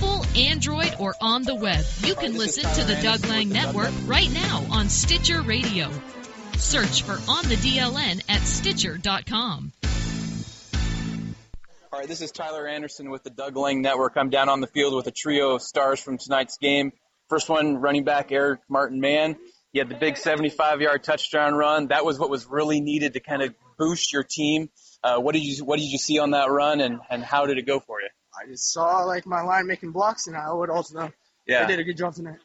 Apple, Android, or on the web. You can listen to the Doug Lang Network right now on Stitcher Radio. Search for On the DLN at Stitcher.com. All right, this is Tyler Anderson with the Doug Lang Network. I'm down on the field with a trio of stars from tonight's game. First one, running back Eric Martin Mann. He had the big 75 yard touchdown run. That was what was really needed to kind of boost your team. Uh, what did you What did you see on that run, and and how did it go for you? I just saw like my line making blocks, and I would also know Yeah. I did a good job tonight.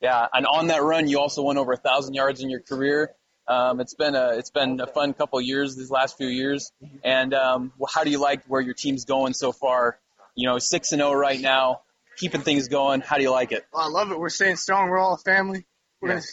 Yeah, and on that run, you also went over a thousand yards in your career. Um, it's been a it's been a fun couple of years these last few years. And um, how do you like where your team's going so far? You know, six and zero right now, keeping things going. How do you like it? Well, I love it. We're staying strong. We're all a family. We're Yeah. gonna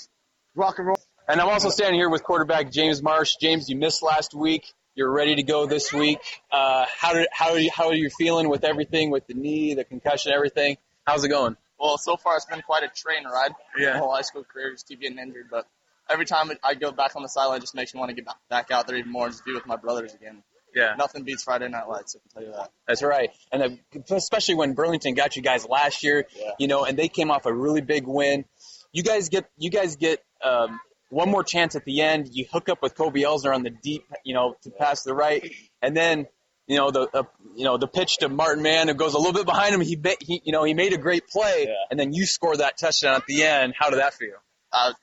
rock and roll. And I'm also standing here with quarterback James Marsh. James, you missed last week. You're ready to go this week. Uh, how did how are you how are you feeling with everything with the knee, the concussion, everything? How's it going? Well, so far it's been quite a train ride. Yeah. My whole high school career just keep getting injured, but every time I go back on the sideline, it just makes me want to get back- out there even more and just be with my brothers again. Yeah. Nothing beats Friday Night Lights, I can tell you that. That's right. And uh, especially when Burlington got you guys last year, Yeah. you know, and they came off a really big win. You guys get you guys get um, one more chance at the end. You hook up with Kobe Elsner on the deep, you know, to pass the right, and then you know the uh, you know the pitch to Martin Mann. It goes a little bit behind him. He, ba- he you know he made a great play, Yeah. and then you score that touchdown at the end. How did that feel? Uh,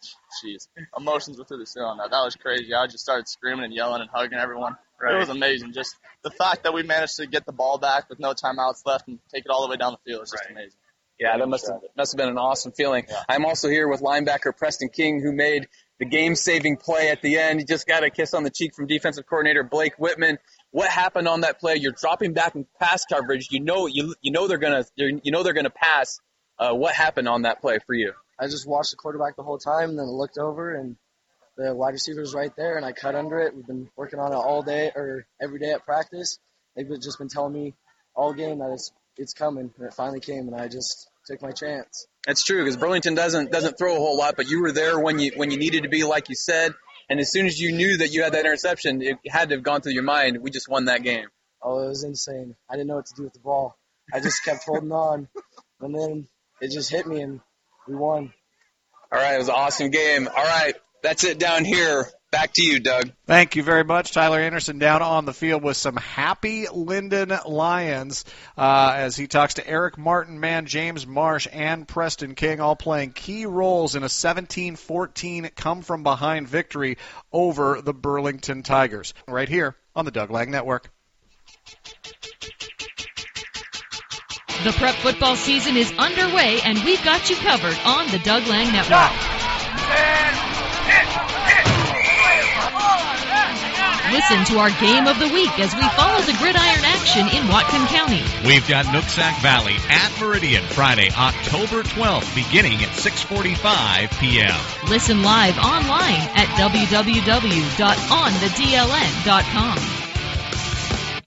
jeez, emotions were through the ceiling. That that was crazy. I just started screaming and yelling and hugging everyone. Right. It was amazing. Just the fact that we managed to get the ball back with no timeouts left and take it all the way down the field is just Right. amazing. Yeah, that must have, must have been an awesome feeling. I'm also here with linebacker Preston King, who made the game-saving play at the end. He just got a kiss on the cheek from defensive coordinator Blake Whitman. What happened on that play? You're dropping back in pass coverage. You know, you you know they're gonna you know they're gonna pass. Uh, what happened on that play for you? I just watched the quarterback the whole time, and then looked over, and the wide receiver was right there, and I cut under it. We've been working on it all day or every day at practice. They've just been telling me all game that it's it's coming, and it finally came, and I just took my chance. That's true because Burlington doesn't doesn't throw a whole lot, but you were there when you when you needed to be, like you said. And as soon as you knew that you had that interception, it had to have gone through your mind. We just won that game. Oh, it was insane. I didn't know what to do with the ball. I just kept holding on, and then it just hit me, and we won. All right, it was an awesome game. All right, that's it down here. Back to you, Doug. Thank you very much, Tyler Anderson, down on the field with some happy Lynden Lions uh, as he talks to Eric Martin, man, James Marsh, and Preston King, all playing key roles in a 17-14 come from behind victory over the Burlington Tigers. Right here on the Doug Lang Network. The prep football season is underway, and we've got you covered on the Doug Lang Network. Listen to our game of the week as we follow the gridiron action in Whatcom County. We've got Nooksack Valley at Meridian Friday, October 12th, beginning at 6:45 p.m. Listen live online at www.onthedln.com.